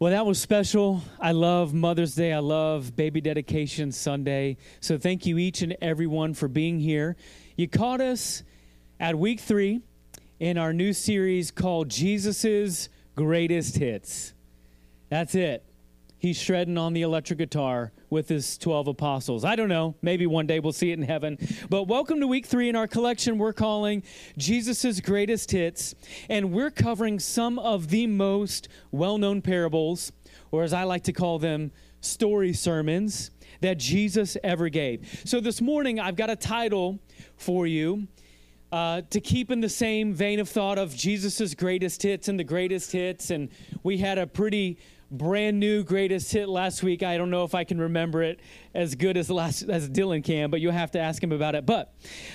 Well, that was special. I love Mother's Day. I love Baby Dedication Sunday. So thank you each and everyone for being here. You caught us at week three in our new series called Jesus's Greatest Hits. That's it. He's shredding on the electric guitar with his 12 apostles. I don't know. Maybe one day we'll see it in heaven. But welcome to week three in our collection we're calling Jesus' Greatest Hits. And we're covering some of the most well known parables, or as I like to call them, story sermons that Jesus ever gave. So this morning, I've got a title for you. Uh, to keep in the same vein of thought of Jesus' greatest hits and the greatest hits, and we had a pretty brand new greatest hit last week. I don't know if I can remember it as good as last as Dylan can, but you'll have to ask him about it. But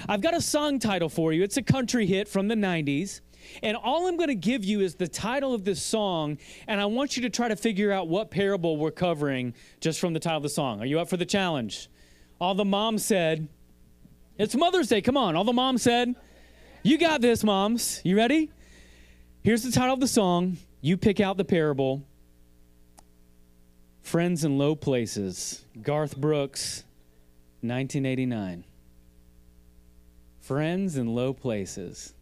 I've got a song title for you. It's a country hit from the 90s. And all I'm going to give you is the title of this song, and I want you to try to figure out what parable we're covering just from the title of the song. Are you up for the challenge? All the moms said, It's Mother's Day. Come on. All the moms said, You got this, moms. You ready? Here's the title of the song. You pick out the parable. Friends in Low Places, Garth Brooks, 1989. Friends in Low Places.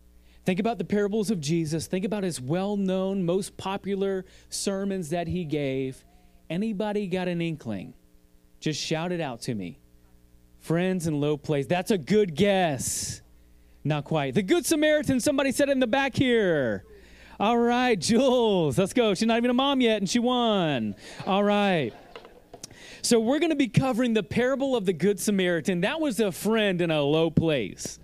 Think about the parables of Jesus. Think about his well known, most popular sermons that he gave. Anybody got an inkling? Just shout it out to me. Friends in low place. That's a good guess. Not quite. The Good Samaritan, somebody said in the back here. All right, Jules, let's go. She's not even a mom yet, and she won. All right. So, we're going to be covering the parable of the Good Samaritan. That was a friend in a low place.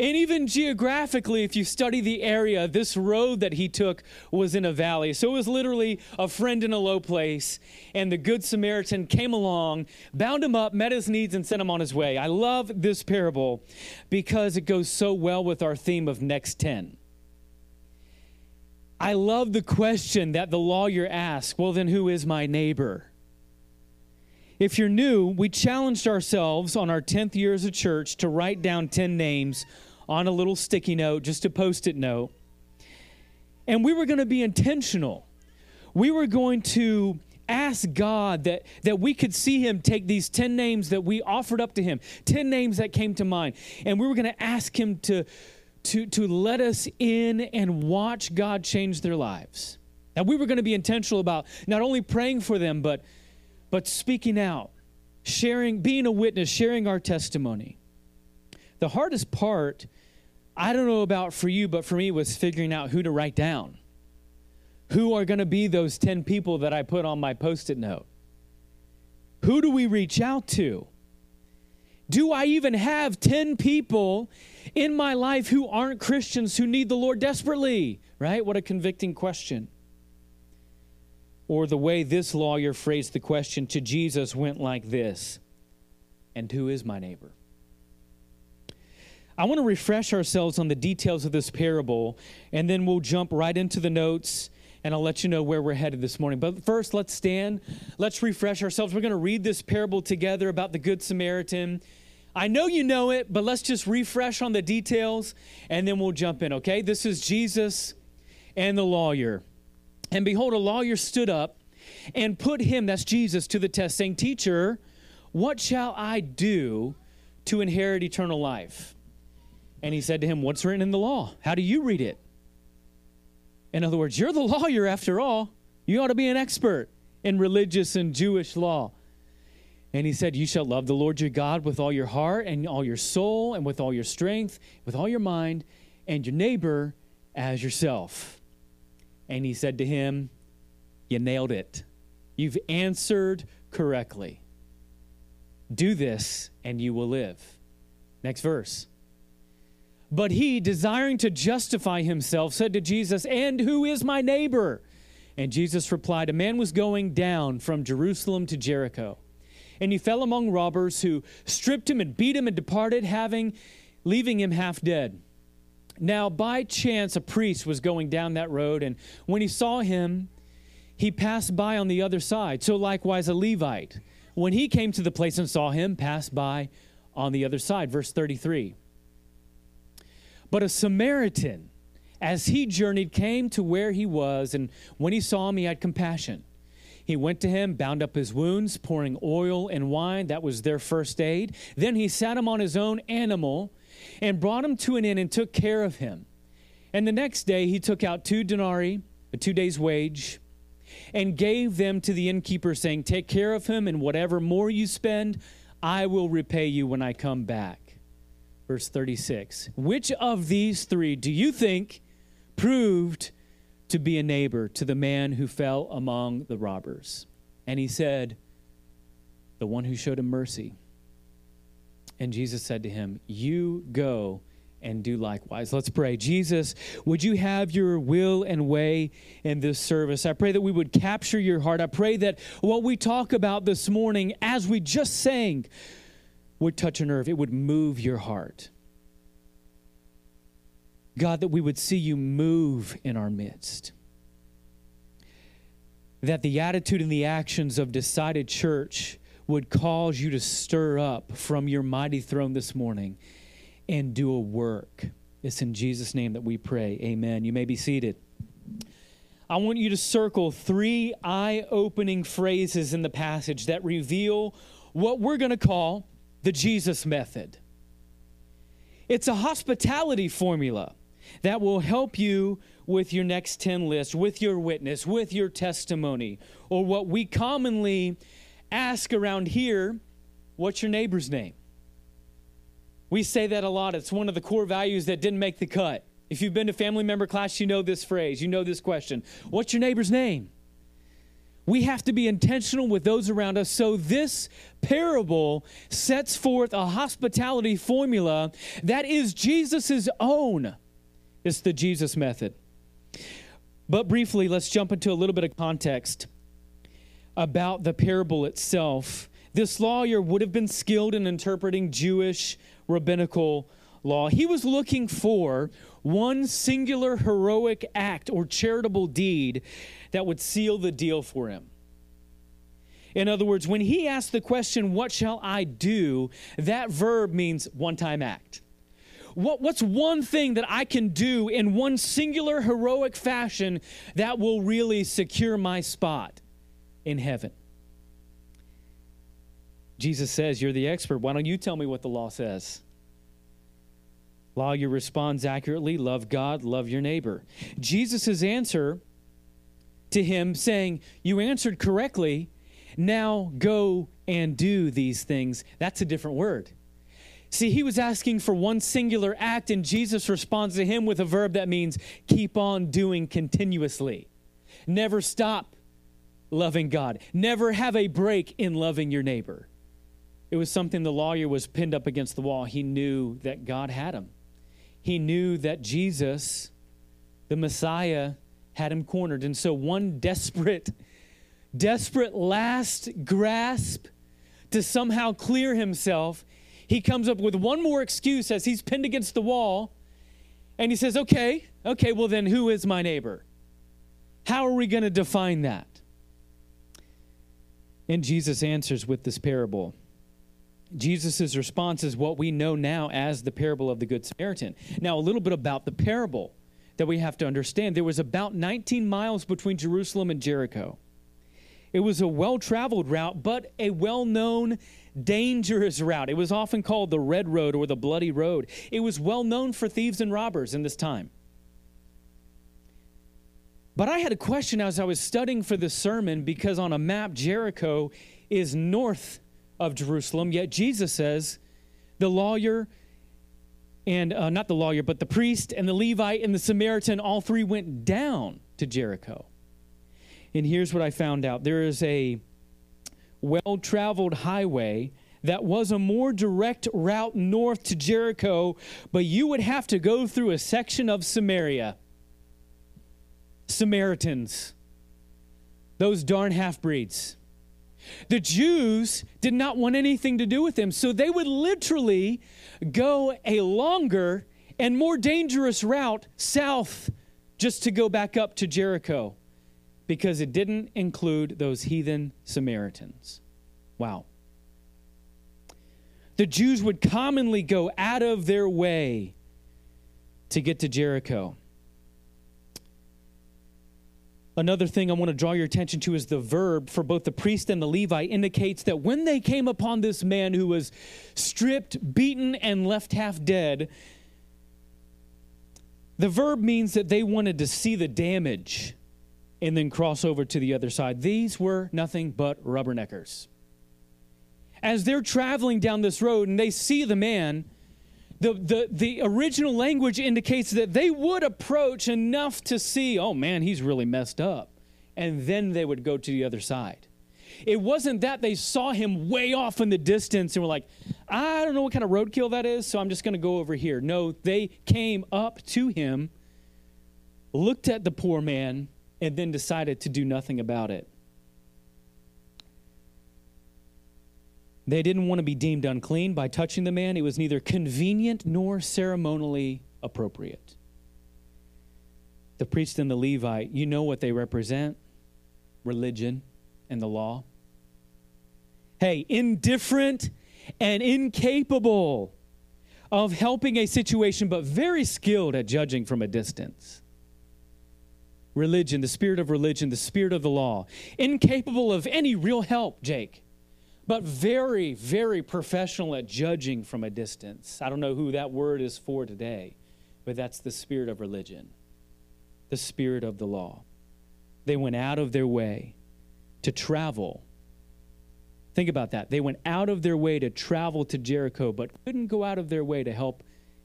And even geographically, if you study the area, this road that he took was in a valley. So it was literally a friend in a low place. And the Good Samaritan came along, bound him up, met his needs, and sent him on his way. I love this parable because it goes so well with our theme of next 10. I love the question that the lawyer asked well, then who is my neighbor? If you're new, we challenged ourselves on our 10th year as a church to write down 10 names on a little sticky note, just a post it note. And we were going to be intentional. We were going to ask God that, that we could see Him take these 10 names that we offered up to Him, 10 names that came to mind. And we were going to ask Him to, to, to let us in and watch God change their lives. Now, we were going to be intentional about not only praying for them, but, but speaking out, sharing, being a witness, sharing our testimony. The hardest part I don't know about for you, but for me was figuring out who to write down. Who are going to be those 10 people that I put on my post it note? Who do we reach out to? Do I even have 10 people in my life who aren't Christians who need the Lord desperately? Right? What a convicting question. Or the way this lawyer phrased the question to Jesus went like this And who is my neighbor? I want to refresh ourselves on the details of this parable, and then we'll jump right into the notes and I'll let you know where we're headed this morning. But first, let's stand. Let's refresh ourselves. We're going to read this parable together about the Good Samaritan. I know you know it, but let's just refresh on the details and then we'll jump in, okay? This is Jesus and the lawyer. And behold, a lawyer stood up and put him, that's Jesus, to the test, saying, Teacher, what shall I do to inherit eternal life? And he said to him, What's written in the law? How do you read it? In other words, you're the lawyer after all. You ought to be an expert in religious and Jewish law. And he said, You shall love the Lord your God with all your heart and all your soul and with all your strength, with all your mind, and your neighbor as yourself. And he said to him, You nailed it. You've answered correctly. Do this and you will live. Next verse. But he, desiring to justify himself, said to Jesus, And who is my neighbor? And Jesus replied, A man was going down from Jerusalem to Jericho, and he fell among robbers who stripped him and beat him and departed, having leaving him half dead. Now, by chance, a priest was going down that road, and when he saw him, he passed by on the other side. So likewise, a Levite, when he came to the place and saw him, passed by on the other side. Verse 33. But a Samaritan, as he journeyed, came to where he was, and when he saw him, he had compassion. He went to him, bound up his wounds, pouring oil and wine. That was their first aid. Then he sat him on his own animal and brought him to an inn and took care of him. And the next day he took out two denarii, a two days' wage, and gave them to the innkeeper, saying, Take care of him, and whatever more you spend, I will repay you when I come back. Verse 36 Which of these three do you think proved to be a neighbor to the man who fell among the robbers? And he said, The one who showed him mercy. And Jesus said to him, You go and do likewise. Let's pray. Jesus, would you have your will and way in this service? I pray that we would capture your heart. I pray that what we talk about this morning, as we just sang, would touch a nerve, it would move your heart. God, that we would see you move in our midst. That the attitude and the actions of decided church would cause you to stir up from your mighty throne this morning and do a work. It's in Jesus' name that we pray. Amen. You may be seated. I want you to circle three eye opening phrases in the passage that reveal what we're going to call the Jesus method. It's a hospitality formula that will help you with your next 10 list, with your witness, with your testimony, or what we commonly ask around here what's your neighbor's name? We say that a lot. It's one of the core values that didn't make the cut. If you've been to family member class, you know this phrase, you know this question What's your neighbor's name? We have to be intentional with those around us. So, this parable sets forth a hospitality formula that is Jesus' own. It's the Jesus method. But briefly, let's jump into a little bit of context about the parable itself. This lawyer would have been skilled in interpreting Jewish rabbinical law. He was looking for one singular heroic act or charitable deed that would seal the deal for him. In other words, when he asked the question, What shall I do? that verb means one time act. What, what's one thing that I can do in one singular heroic fashion that will really secure my spot in heaven? Jesus says, You're the expert. Why don't you tell me what the law says? Lawyer responds accurately love God, love your neighbor. Jesus' answer to him saying, You answered correctly. Now go and do these things. That's a different word. See, he was asking for one singular act, and Jesus responds to him with a verb that means keep on doing continuously. Never stop loving God. Never have a break in loving your neighbor. It was something the lawyer was pinned up against the wall. He knew that God had him. He knew that Jesus, the Messiah, had him cornered. And so, one desperate, desperate last grasp to somehow clear himself, he comes up with one more excuse as he's pinned against the wall. And he says, Okay, okay, well, then who is my neighbor? How are we going to define that? And Jesus answers with this parable. Jesus' response is what we know now as the parable of the Good Samaritan. Now, a little bit about the parable that we have to understand. There was about 19 miles between Jerusalem and Jericho. It was a well traveled route, but a well known, dangerous route. It was often called the Red Road or the Bloody Road. It was well known for thieves and robbers in this time. But I had a question as I was studying for this sermon because on a map, Jericho is north of Jerusalem. Yet Jesus says the lawyer and uh, not the lawyer, but the priest and the Levite and the Samaritan, all three went down to Jericho. And here's what I found out there is a well traveled highway that was a more direct route north to Jericho, but you would have to go through a section of Samaria. Samaritans those darn half breeds. The Jews did not want anything to do with them, so they would literally go a longer and more dangerous route south just to go back up to Jericho because it didn't include those heathen Samaritans. Wow. The Jews would commonly go out of their way to get to Jericho. Another thing I want to draw your attention to is the verb for both the priest and the Levite indicates that when they came upon this man who was stripped, beaten, and left half dead, the verb means that they wanted to see the damage and then cross over to the other side. These were nothing but rubberneckers. As they're traveling down this road and they see the man, the, the, the original language indicates that they would approach enough to see, oh man, he's really messed up. And then they would go to the other side. It wasn't that they saw him way off in the distance and were like, I don't know what kind of roadkill that is, so I'm just going to go over here. No, they came up to him, looked at the poor man, and then decided to do nothing about it. They didn't want to be deemed unclean by touching the man. It was neither convenient nor ceremonially appropriate. The priest and the Levite, you know what they represent religion and the law. Hey, indifferent and incapable of helping a situation, but very skilled at judging from a distance. Religion, the spirit of religion, the spirit of the law, incapable of any real help, Jake but very, very professional at judging from a distance. I don't know who that word is for today, but that's the spirit of religion, the spirit of the law. They went out of their way to travel. Think about that. They went out of their way to travel to Jericho, but couldn't go out of their way to help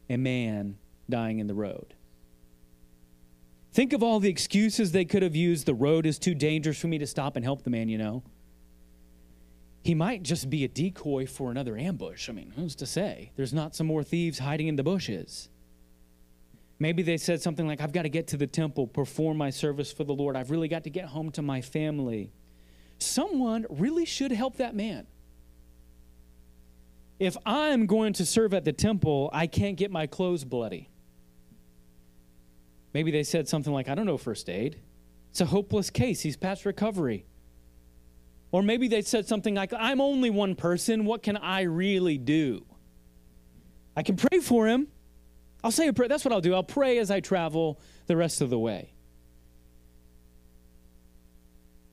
a man dying in the road. Think of all the excuses they could have used. The road is too dangerous for me to stop and help the man, you know he might just be a decoy for another ambush. I mean, who's to say? There's not some more thieves hiding in the bushes. Maybe they said something like, I've got to get to the temple, perform my service for the Lord. I've really got to get home to my family. Someone really should help that man. If I'm going to serve at the temple, I can't get my clothes bloody. Maybe they said something like, I don't know first aid. It's a hopeless case. He's past recovery. Or maybe they said something like, I'm only one person. What can I really do? I can pray for him. I'll say a prayer. That's what I'll do. I'll pray as I travel the rest of the way.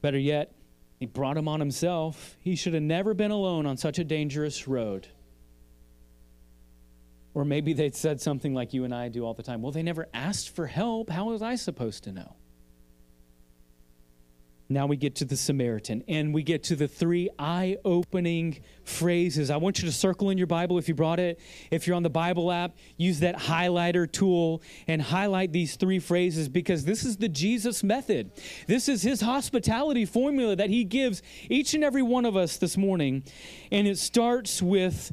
Better yet, he brought him on himself. He should have never been alone on such a dangerous road. Or maybe they'd said something like you and I do all the time. Well, they never asked for help. How was I supposed to know? Now we get to the Samaritan and we get to the three eye opening phrases. I want you to circle in your Bible if you brought it. If you're on the Bible app, use that highlighter tool and highlight these three phrases because this is the Jesus method. This is his hospitality formula that he gives each and every one of us this morning. And it starts with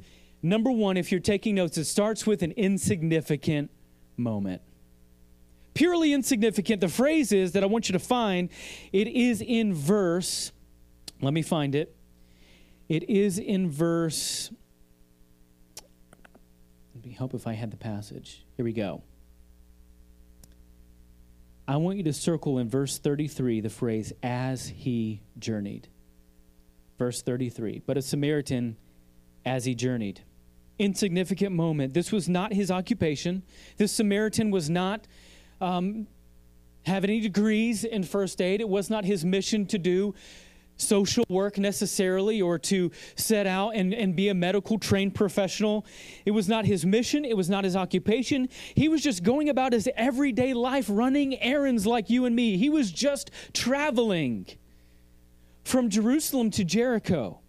number one, if you're taking notes, it starts with an insignificant moment purely insignificant. The phrase is that I want you to find, it is in verse, let me find it. It is in verse, let me hope if I had the passage. Here we go. I want you to circle in verse 33 the phrase, as he journeyed. Verse 33. But a Samaritan, as he journeyed. Insignificant moment. This was not his occupation. This Samaritan was not um, have any degrees in first aid. It was not his mission to do social work necessarily or to set out and, and be a medical trained professional. It was not his mission, it was not his occupation. He was just going about his everyday life running errands like you and me. He was just traveling from Jerusalem to Jericho.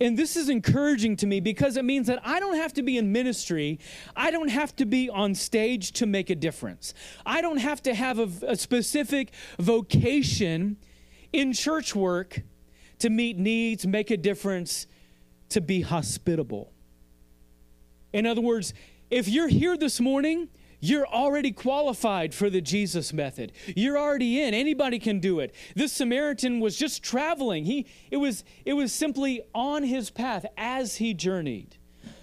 And this is encouraging to me because it means that I don't have to be in ministry. I don't have to be on stage to make a difference. I don't have to have a, a specific vocation in church work to meet needs, make a difference, to be hospitable. In other words, if you're here this morning, you're already qualified for the Jesus method. You're already in. Anybody can do it. This Samaritan was just traveling. He it was it was simply on his path as he journeyed.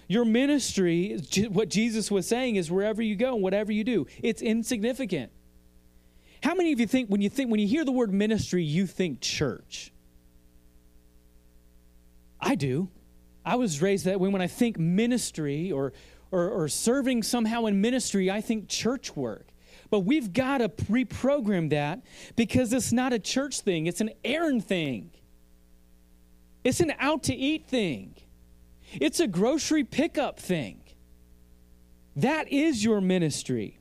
Your ministry, what Jesus was saying is wherever you go, whatever you do, it's insignificant. How many of you think when you think when you hear the word ministry, you think church? I do. I was raised that way when I think ministry or or, or serving somehow in ministry, I think church work. But we've got to reprogram that because it's not a church thing, it's an errand thing. It's an out to eat thing. It's a grocery pickup thing. That is your ministry.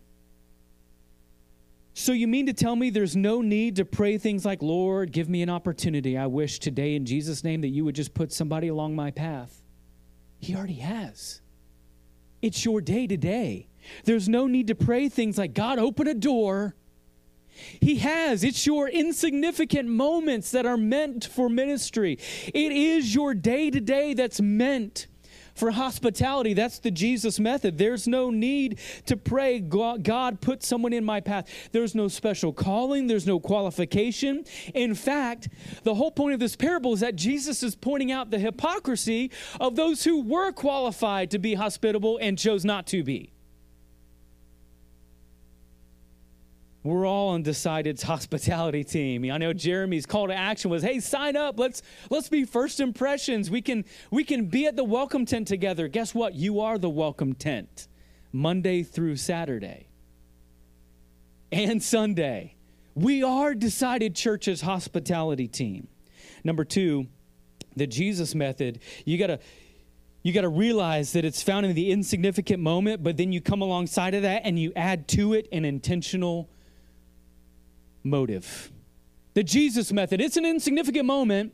So, you mean to tell me there's no need to pray things like, Lord, give me an opportunity. I wish today in Jesus' name that you would just put somebody along my path? He already has. It's your day to day. There's no need to pray things like, God, open a door. He has. It's your insignificant moments that are meant for ministry. It is your day to day that's meant for hospitality. That's the Jesus method. There's no need to pray, God, put someone in my path. There's no special calling, there's no qualification. In fact, the whole point of this parable is that Jesus is pointing out the hypocrisy of those who were qualified to be hospitable and chose not to be. We're all on Decided's hospitality team. I know Jeremy's call to action was, "Hey, sign up. Let's let's be first impressions. We can we can be at the welcome tent together." Guess what? You are the welcome tent, Monday through Saturday and Sunday. We are Decided Church's hospitality team. Number two, the Jesus method. You gotta you got to realize that it's found in the insignificant moment, but then you come alongside of that and you add to it an intentional motive. The Jesus method, it's an insignificant moment,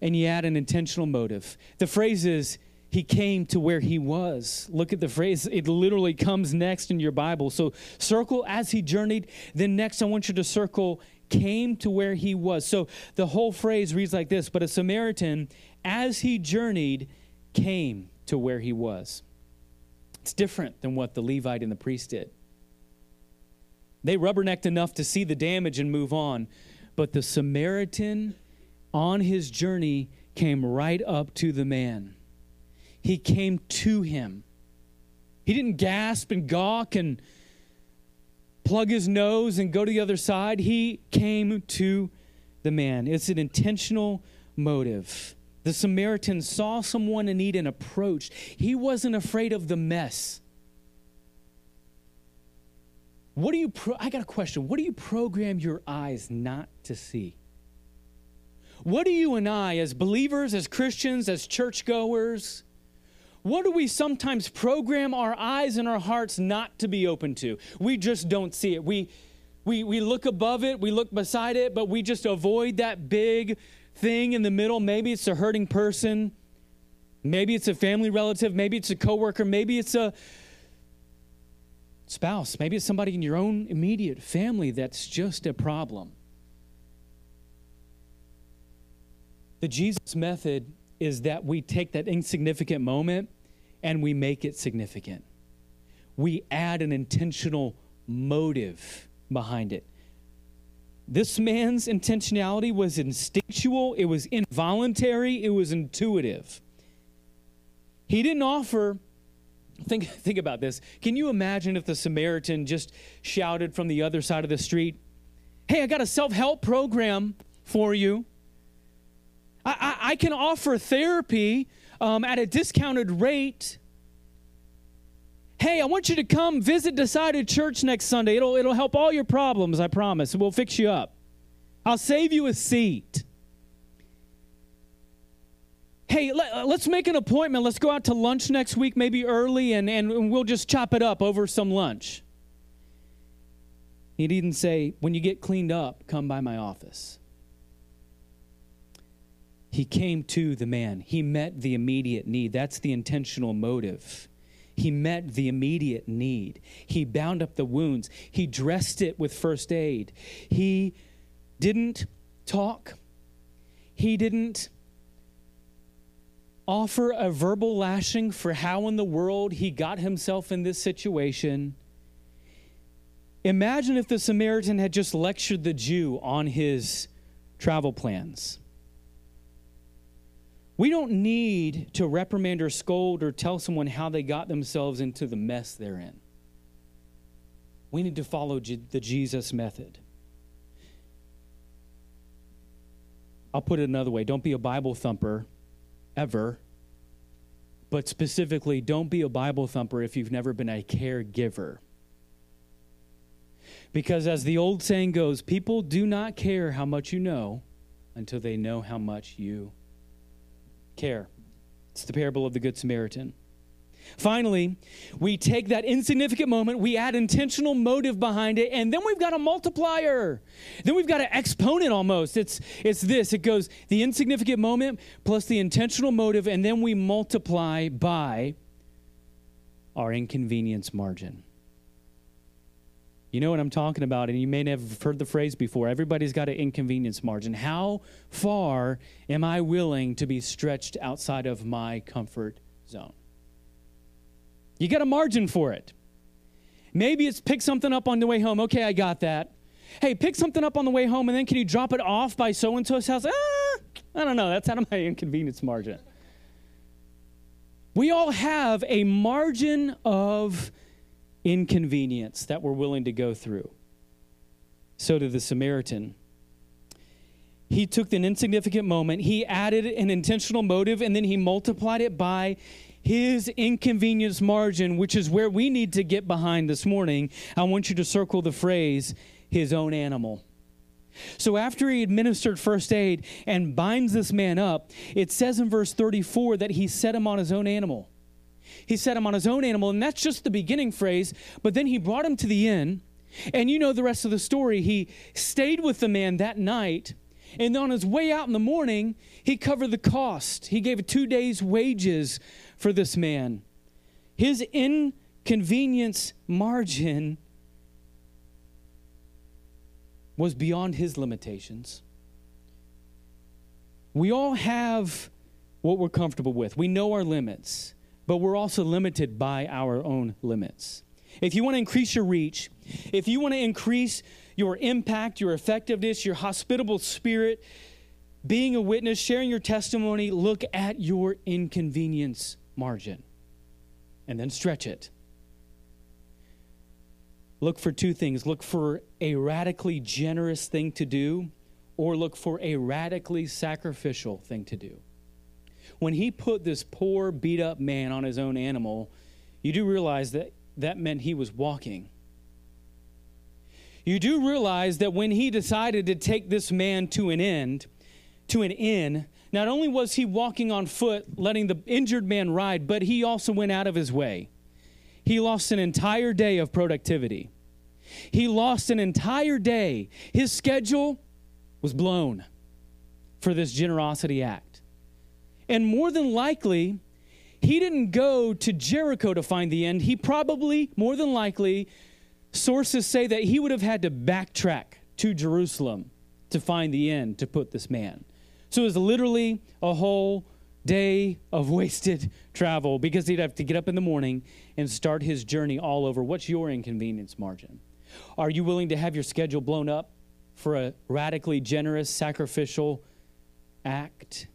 and you add an intentional motive. The phrase is, he came to where he was. Look at the phrase, it literally comes next in your Bible. So circle as he journeyed. Then next, I want you to circle came to where he was. So the whole phrase reads like this But a Samaritan, as he journeyed, came to where he was. It's different than what the Levite and the priest did. They rubbernecked enough to see the damage and move on. But the Samaritan on his journey came right up to the man. He came to him. He didn't gasp and gawk and plug his nose and go to the other side. He came to the man. It's an intentional motive. The Samaritan saw someone in need and approached. He wasn't afraid of the mess. What do you, pro- I got a question. What do you program your eyes not to see? What do you and I, as believers, as Christians, as churchgoers, what do we sometimes program our eyes and our hearts not to be open to? We just don't see it. We, we, we look above it, we look beside it, but we just avoid that big thing in the middle. Maybe it's a hurting person. Maybe it's a family relative. Maybe it's a coworker. Maybe it's a spouse. Maybe it's somebody in your own immediate family that's just a problem. The Jesus method is that we take that insignificant moment and we make it significant. We add an intentional motive behind it. This man's intentionality was instinctual, it was involuntary, it was intuitive. He didn't offer Think, think about this. Can you imagine if the Samaritan just shouted from the other side of the street, Hey, I got a self help program for you. I, I, I, can offer therapy um, at a discounted rate. Hey, I want you to come visit Decided Church next Sunday. It'll, it'll help all your problems, I promise. We'll fix you up. I'll save you a seat hey, uh, let, us make an appointment. Let's go out to lunch next week, maybe early, and, and we'll just chop it up over some lunch. He didn't say, when you get cleaned up, come by my office. He came to the man. He met the immediate need. That's the intentional motive. He met the immediate need. He bound up the wounds. He dressed it with first aid. He didn't talk. He didn't offer a verbal lashing for how in the world he got himself in this situation. Imagine if the Samaritan had just lectured the Jew on his travel plans. We don't need to reprimand or scold or tell someone how they got themselves into the mess they're in. We need to follow the Jesus method. I'll put it another way don't be a Bible thumper ever, but specifically, don't be a Bible thumper if you've never been a caregiver. Because as the old saying goes, people do not care how much you know until they know how much you care. It's the parable of the Good Samaritan. Finally, we take that insignificant moment, we add intentional motive behind it, and then we've got a multiplier. Then we've got an exponent almost. It's, it's this it goes the insignificant moment plus the intentional motive, and then we multiply by our inconvenience margin. You know what I'm talking about, and you may have heard the phrase before. Everybody's got an inconvenience margin. How far am I willing to be stretched outside of my comfort zone? You get a margin for it. Maybe it's pick something up on the way home. Okay, I got that. Hey, pick something up on the way home, and then can you drop it off by so and so's house? Ah, I don't know. That's out of my inconvenience margin. We all have a margin of inconvenience that we're willing to go through. So did the Samaritan. He took an insignificant moment, he added an intentional motive, and then he multiplied it by his inconvenience margin, which is where we need to get behind this morning. I want you to circle the phrase, his own animal. So after he administered first aid and binds this man up, it says in verse 34 that he set him on his own animal. He set him on his own animal, and that's just the beginning phrase, but then he brought him to the inn. And you know the rest of the story. He stayed with the man that night, and on his way out in the morning, he covered the cost. He gave two days' wages for this man. His inconvenience margin was beyond his limitations. We all have what we're comfortable with, we know our limits, but we're also limited by our own limits. If you want to increase your reach, if you want to increase your impact, your effectiveness, your hospitable spirit, being a witness, sharing your testimony, look at your inconvenience margin and then stretch it. Look for two things look for a radically generous thing to do, or look for a radically sacrificial thing to do. When he put this poor, beat up man on his own animal, you do realize that that meant he was walking. You do realize that when he decided to take this man to an end, to an inn, not only was he walking on foot, letting the injured man ride, but he also went out of his way. He lost an entire day of productivity. He lost an entire day. His schedule was blown for this generosity act. And more than likely, he didn't go to Jericho to find the end. He probably, more than likely, sources say that he would have had to backtrack to Jerusalem to find the end to put this man. So it was literally a whole day of wasted travel because he'd have to get up in the morning and start his journey all over. What's your inconvenience margin? Are you willing to have your schedule blown up for a radically generous, sacrificial act?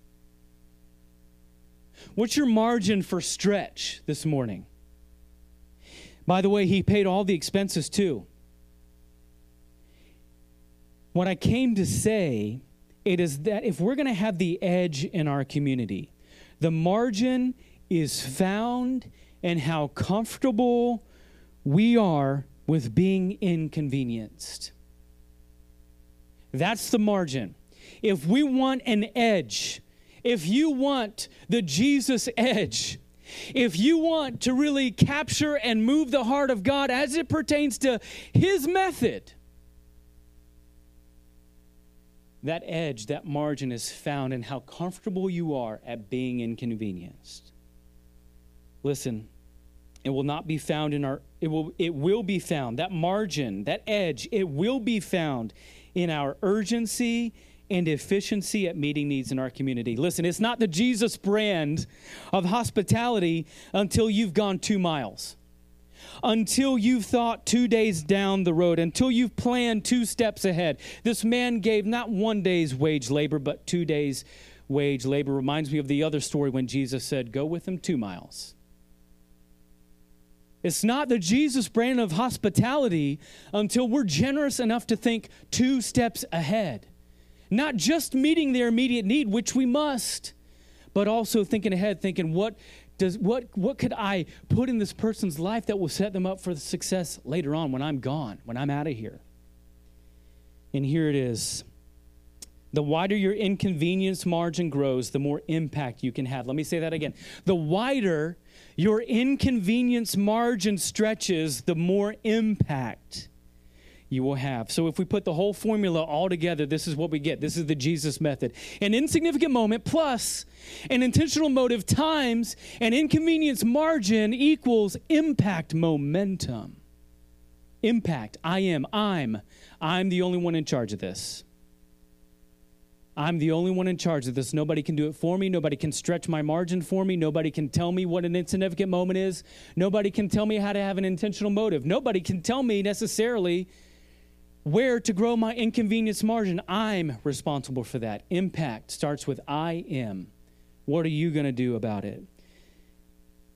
What's your margin for stretch this morning? By the way, he paid all the expenses too. What I came to say it is that if we're going to have the edge in our community, the margin is found in how comfortable we are with being inconvenienced. That's the margin. If we want an edge, if you want the Jesus edge, if you want to really capture and move the heart of God as it pertains to His method, that edge, that margin is found in how comfortable you are at being inconvenienced. Listen, it will not be found in our it will it will be found that margin, that edge, it will be found in our urgency and efficiency at meeting needs in our community. Listen, it's not the Jesus brand of hospitality until you've gone two miles, until you've thought two days down the road, until you've planned two steps ahead. This man gave not one day's wage labor, but two days' wage labor. Reminds me of the other story when Jesus said, Go with him two miles. It's not the Jesus brand of hospitality until we're generous enough to think two steps ahead. Not just meeting their immediate need, which we must, but also thinking ahead, thinking, what does what what could I put in this person's life that will set them up for success later on when I'm gone, when I'm out of here? And here it is. The wider your inconvenience margin grows, the more impact you can have. Let me say that again. The wider your inconvenience margin stretches, the more impact you will have. So if we put the whole formula all together, this is what we get. This is the Jesus method. An insignificant moment plus an intentional motive times an inconvenience margin equals impact momentum. Impact. I am. I'm. I'm the only one in charge of this. I'm the only one in charge of this. Nobody can do it for me. Nobody can stretch my margin for me. Nobody can tell me what an insignificant moment is. Nobody can tell me how to have an intentional motive. Nobody can tell me necessarily where to grow my inconvenience margin. I'm responsible for that. Impact starts with I am. What are you going to do about it?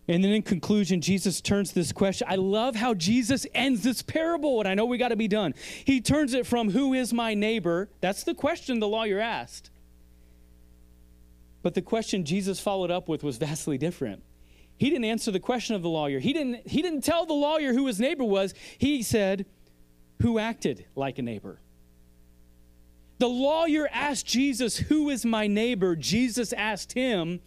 And then in conclusion, Jesus turns this question. I love how Jesus ends this parable, and I know we got to be done. He turns it from who is my neighbor? That's the question the lawyer asked. But the question Jesus followed up with was vastly different. He didn't answer the question of the lawyer. He didn't, he didn't tell the lawyer who his neighbor was. He said, Who acted like a neighbor? The lawyer asked Jesus, Who is my neighbor? Jesus asked him,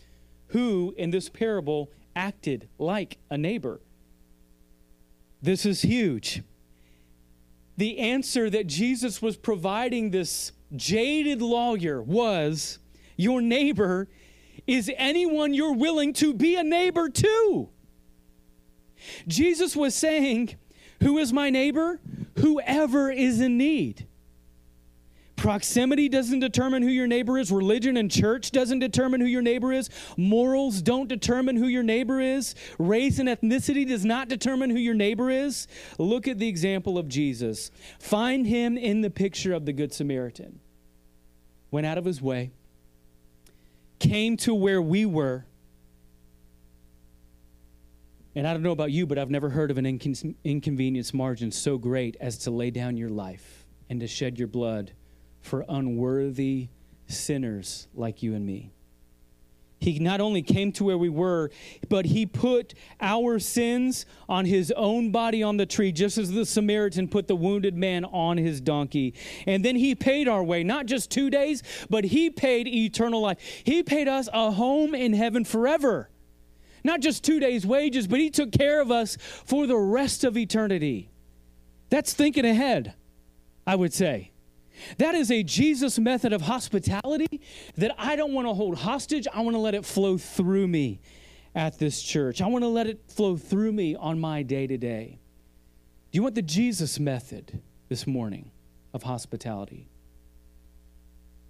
Who in this parable acted like a neighbor. This is huge. The answer that Jesus was providing this jaded lawyer was Your neighbor is anyone you're willing to be a neighbor to. Jesus was saying, Who is my neighbor? Whoever is in need. Proximity doesn't determine who your neighbor is. Religion and church doesn't determine who your neighbor is. Morals don't determine who your neighbor is. Race and ethnicity does not determine who your neighbor is. Look at the example of Jesus. Find him in the picture of the Good Samaritan. Went out of his way, came to where we were. And I don't know about you, but I've never heard of an incon- inconvenience margin so great as to lay down your life and to shed your blood for unworthy sinners like you and me. He not only came to where we were, but he put our sins on his own body on the tree, just as the Samaritan put the wounded man on his donkey. And then he paid our way, not just two days, but he paid eternal life. He paid us a home in heaven forever. Not just two days' wages, but he took care of us for the rest of eternity. That's thinking ahead, I would say. That is a Jesus method of hospitality that I don't want to hold hostage. I want to let it flow through me at this church. I want to let it flow through me on my day to day. Do you want the Jesus method this morning of hospitality?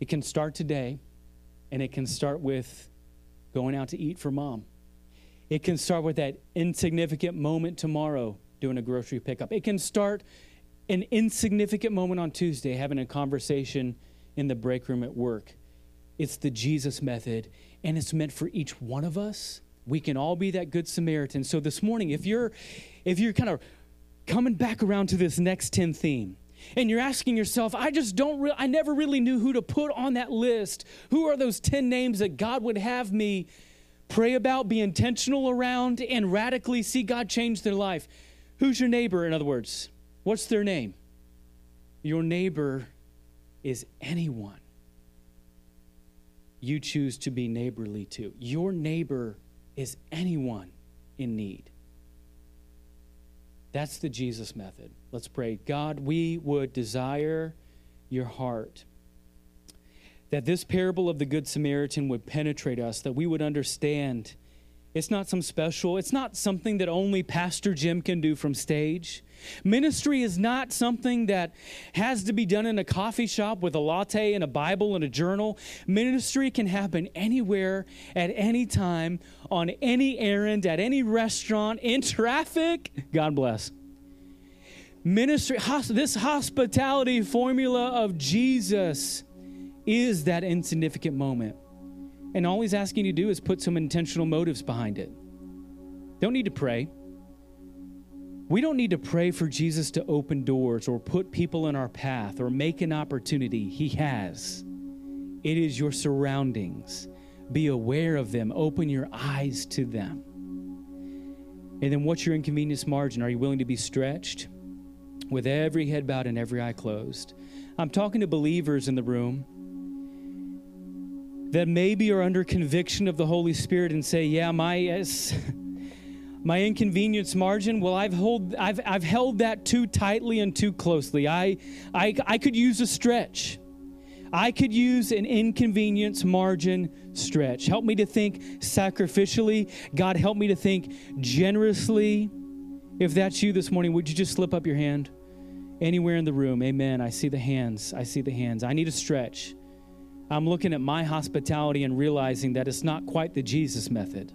It can start today, and it can start with going out to eat for mom. It can start with that insignificant moment tomorrow doing a grocery pickup. It can start an insignificant moment on Tuesday having a conversation in the break room at work. It's the Jesus method, and it's meant for each one of us. We can all be that good Samaritan. So this morning, if you're if you're kind of coming back around to this next 10 theme, and you're asking yourself, I just don't re- I never really knew who to put on that list. Who are those 10 names that God would have me pray about, be intentional around, and radically see God change their life? Who's your neighbor, in other words? What's their name? Your neighbor is anyone you choose to be neighborly to. Your neighbor is anyone in need. That's the Jesus method. Let's pray. God, we would desire your heart. That this parable of the Good Samaritan would penetrate us, that we would understand It's not some special, it's not something that only Pastor Jim can do from stage. Ministry is not something that has to be done in a coffee shop with a latte and a Bible and a journal. Ministry can happen anywhere, at any time, on any errand, at any restaurant, in traffic. God bless. Ministry, this hospitality formula of Jesus is that insignificant moment. And all he's asking you to do is put some intentional motives behind it. Don't need to pray. We don't need to pray for Jesus to open doors or put people in our path or make an opportunity. He has. It is your surroundings. Be aware of them, open your eyes to them. And then, what's your inconvenience margin? Are you willing to be stretched? With every head bowed and every eye closed. I'm talking to believers in the room that maybe are under conviction of the Holy Spirit and say, "Yeah, my my inconvenience margin. Well, I've hold I've I've held that too tightly and too closely. I I I could use a stretch. I could use an inconvenience margin stretch. Help me to think sacrificially. God, help me to think generously. If that's you this morning, would you just slip up your hand? Anywhere in the room. Amen. I see the hands. I see the hands. I need a stretch. I'm looking at my hospitality and realizing that it's not quite the Jesus method.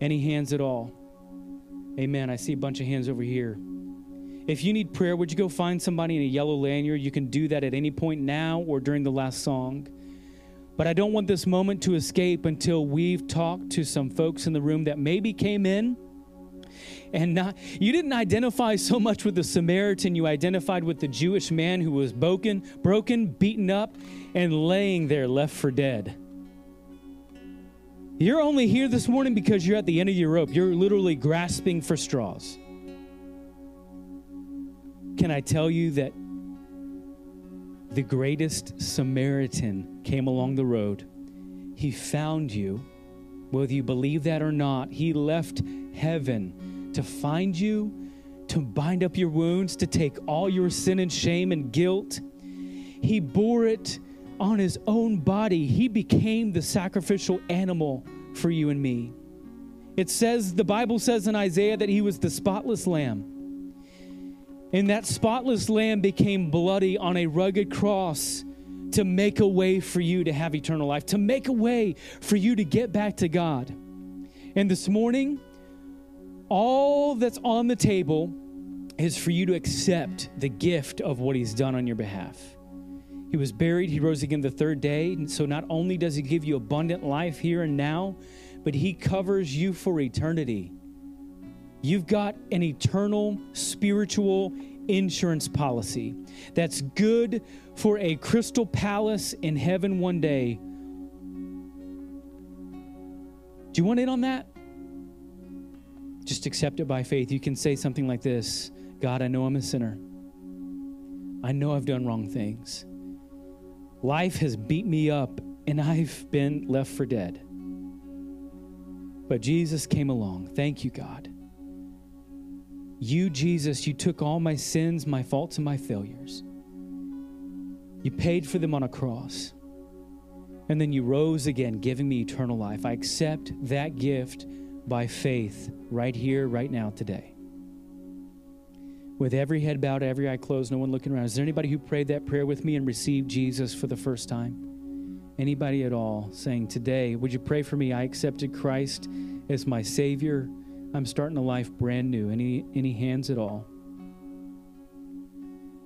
Any hands at all? Amen. I see a bunch of hands over here. If you need prayer, would you go find somebody in a yellow lanyard? You can do that at any point now or during the last song. But I don't want this moment to escape until we've talked to some folks in the room that maybe came in and not you didn't identify so much with the Samaritan, you identified with the Jewish man who was broken, broken, beaten up, and laying there left for dead. You're only here this morning because you're at the end of your rope. You're literally grasping for straws. Can I tell you that the greatest Samaritan came along the road? He found you. Whether you believe that or not, he left heaven to find you, to bind up your wounds, to take all your sin and shame and guilt. He bore it on his own body. He became the sacrificial animal for you and me. It says, the Bible says in Isaiah that he was the spotless lamb. And that spotless lamb became bloody on a rugged cross to make a way for you to have eternal life, to make a way for you to get back to God. And this morning, all that's on the table is for you to accept the gift of what he's done on your behalf. He was buried, he rose again the third day. And so not only does he give you abundant life here and now, but he covers you for eternity. You've got an eternal spiritual insurance policy that's good for a crystal palace in heaven one day. Do you want in on that? Just accept it by faith. You can say something like this God, I know I'm a sinner. I know I've done wrong things. Life has beat me up and I've been left for dead. But Jesus came along. Thank you, God. You, Jesus, you took all my sins, my faults, and my failures. You paid for them on a cross. And then you rose again, giving me eternal life. I accept that gift by faith right here, right now, today. With every head bowed, every eye closed, no one looking around. Is there anybody who prayed that prayer with me and received Jesus for the first time? Anybody at all saying, Today, would you pray for me? I accepted Christ as my Savior. I'm starting a life brand new. Any, any hands at all?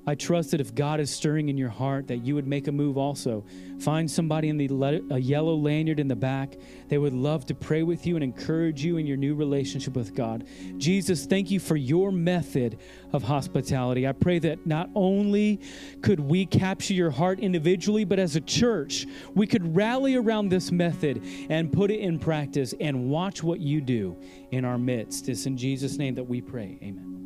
I trust that if God is stirring in your heart, that you would make a move also. Find somebody in the le- a yellow lanyard in the back. They would love to pray with you and encourage you in your new relationship with God. Jesus, thank you for your method of hospitality. I pray that not only could we capture your heart individually, but as a church, we could rally around this method and put it in practice and watch what you do in our midst. It's in Jesus' name that we pray. Amen.